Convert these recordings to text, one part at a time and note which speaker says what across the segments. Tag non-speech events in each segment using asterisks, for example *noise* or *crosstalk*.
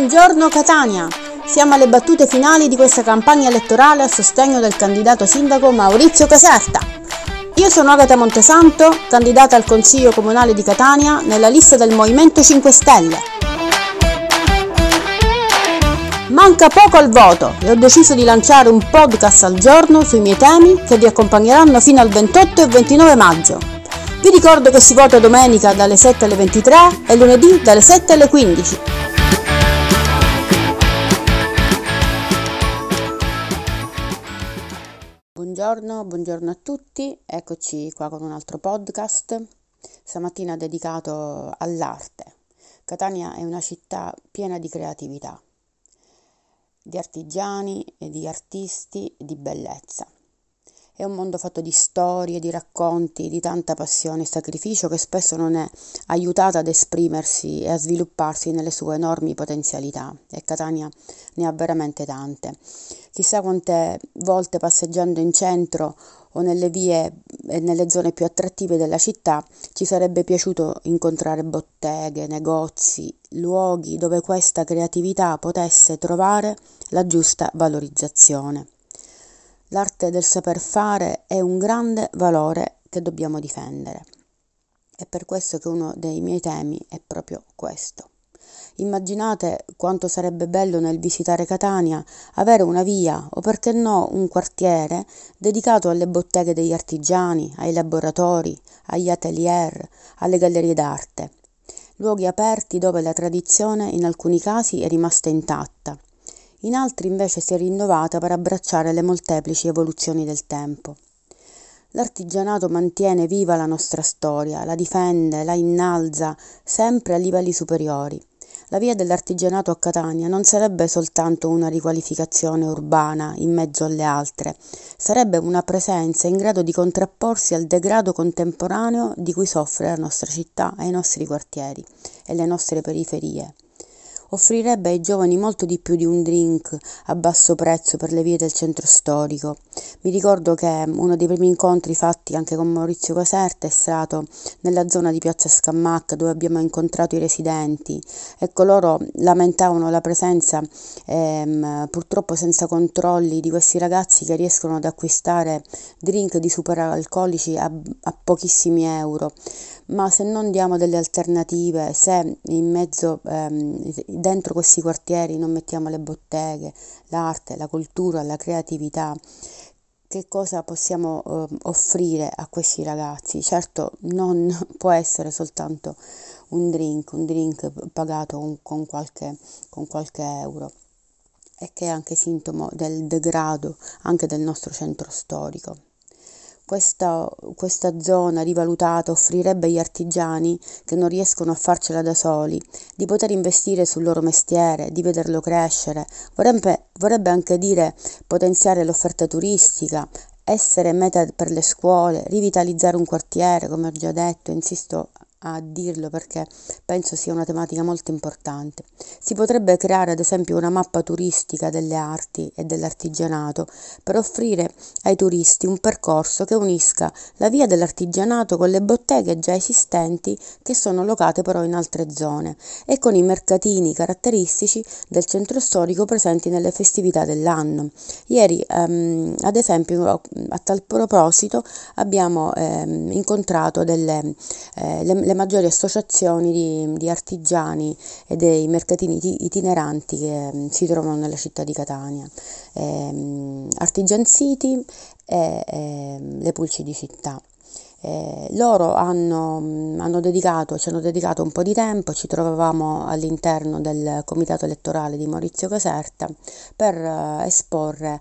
Speaker 1: Buongiorno Catania! Siamo alle battute finali di questa campagna elettorale a sostegno del candidato sindaco Maurizio Caserta. Io sono Agata Montesanto, candidata al Consiglio Comunale di Catania nella lista del Movimento 5 Stelle. Manca poco al voto e ho deciso di lanciare un podcast al giorno sui miei temi che vi accompagneranno fino al 28 e 29 maggio. Vi ricordo che si vota domenica dalle 7 alle 23 e lunedì dalle 7 alle 15. Buongiorno, buongiorno a tutti, eccoci qua con un altro podcast, stamattina dedicato all'arte. Catania è una città piena di creatività, di artigiani di artisti di bellezza. È un mondo fatto di storie, di racconti, di tanta passione e sacrificio che spesso non è aiutata ad esprimersi e a svilupparsi nelle sue enormi potenzialità e Catania ne ha veramente tante. Chissà quante volte passeggiando in centro o nelle vie e nelle zone più attrattive della città ci sarebbe piaciuto incontrare botteghe, negozi, luoghi dove questa creatività potesse trovare la giusta valorizzazione. L'arte del saper fare è un grande valore che dobbiamo difendere. È per questo che uno dei miei temi è proprio questo. Immaginate quanto sarebbe bello nel visitare Catania avere una via o perché no un quartiere dedicato alle botteghe degli artigiani, ai laboratori, agli atelier, alle gallerie d'arte. Luoghi aperti dove la tradizione in alcuni casi è rimasta intatta in altri invece si è rinnovata per abbracciare le molteplici evoluzioni del tempo. L'artigianato mantiene viva la nostra storia, la difende, la innalza, sempre a livelli superiori. La via dell'artigianato a Catania non sarebbe soltanto una riqualificazione urbana in mezzo alle altre, sarebbe una presenza in grado di contrapporsi al degrado contemporaneo di cui soffre la nostra città e i nostri quartieri e le nostre periferie offrirebbe ai giovani molto di più di un drink a basso prezzo per le vie del centro storico. Mi ricordo che uno dei primi incontri fatti anche con Maurizio Caserta è stato nella zona di Piazza Scamacca dove abbiamo incontrato i residenti. Ecco, loro lamentavano la presenza ehm, purtroppo senza controlli di questi ragazzi che riescono ad acquistare drink di superalcolici a, a pochissimi euro ma se non diamo delle alternative, se in mezzo, ehm, dentro questi quartieri non mettiamo le botteghe, l'arte, la cultura, la creatività, che cosa possiamo eh, offrire a questi ragazzi? Certo non *laughs* può essere soltanto un drink, un drink pagato con, con, qualche, con qualche euro e che è anche sintomo del degrado anche del nostro centro storico questa, questa zona rivalutata offrirebbe agli artigiani che non riescono a farcela da soli di poter investire sul loro mestiere, di vederlo crescere, vorrebbe, vorrebbe anche dire potenziare l'offerta turistica, essere meta per le scuole, rivitalizzare un quartiere, come ho già detto, insisto a dirlo perché penso sia una tematica molto importante. Si potrebbe creare ad esempio una mappa turistica delle arti e dell'artigianato per offrire ai turisti un percorso che unisca la via dell'artigianato con le botteghe già esistenti che sono locate però in altre zone e con i mercatini caratteristici del centro storico presenti nelle festività dell'anno. Ieri ehm, ad esempio a tal proposito abbiamo ehm, incontrato delle eh, le, le maggiori associazioni di, di, artigiani e dei mercatini itineranti che mm, si trovano nella città di Catania, ehm, Artigian City e ehm, le Pulci di città. Eh, loro hanno, mm, hanno dedicato, ci hanno dedicato un po' di tempo, ci trovavamo all'interno del comitato elettorale di Maurizio Caserta per uh, esporre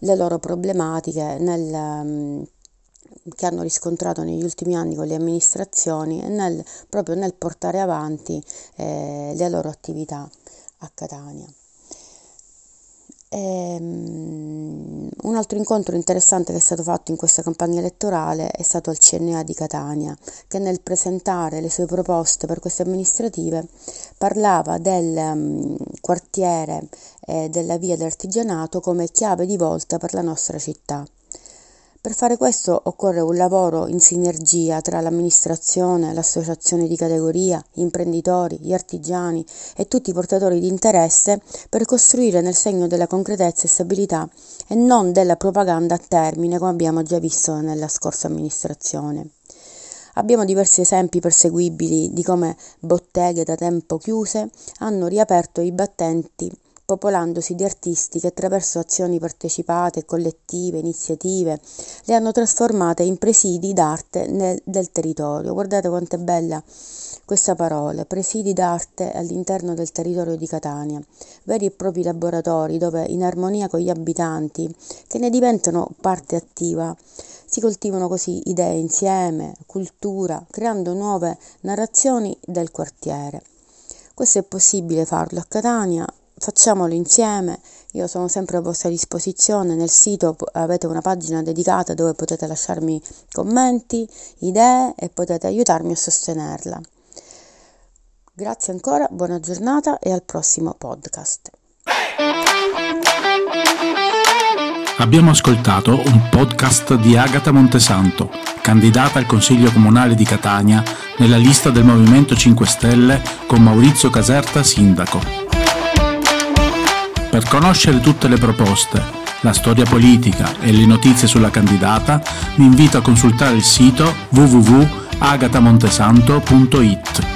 Speaker 1: le loro problematiche nel, um, che hanno riscontrato negli ultimi anni con le amministrazioni e nel, proprio nel portare avanti eh, le loro attività a Catania. E, um, un altro incontro interessante che è stato fatto in questa campagna elettorale è stato al CNA di Catania, che nel presentare le sue proposte per queste amministrative parlava del um, quartiere e della via dell'artigianato come chiave di volta per la nostra città Per fare questo occorre un lavoro in sinergia tra l'amministrazione, l'associazione di categoria, gli imprenditori, gli artigiani e tutti i portatori di interesse per costruire nel segno della concretezza e stabilità e non della propaganda a termine come abbiamo già visto nella scorsa amministrazione. Abbiamo diversi esempi perseguibili di come botteghe da tempo chiuse hanno riaperto i battenti popolandosi di artisti che attraverso azioni partecipate, collettive, iniziative, le hanno trasformate in presidi d'arte nel, del territorio. Guardate quanto è bella questa parola, presidi d'arte all'interno del territorio di Catania, veri e propri laboratori dove in armonia con gli abitanti, che ne diventano parte attiva, si coltivano così idee insieme, cultura, creando nuove narrazioni del quartiere. Questo è possibile farlo a Catania facciamolo insieme. Io sono sempre a vostra disposizione. Nel sito avete una pagina dedicata dove potete lasciarmi commenti, idee e potete aiutarmi a sostenerla. Grazie ancora, buona giornata e al prossimo podcast.
Speaker 2: Abbiamo ascoltato un podcast di Agata Montesanto, candidata al Consiglio Comunale di Catania nella lista del Movimento 5 Stelle con Maurizio Caserta sindaco. Per conoscere tutte le proposte, la storia politica e le notizie sulla candidata, vi invito a consultare il sito www.agatamontesanto.it.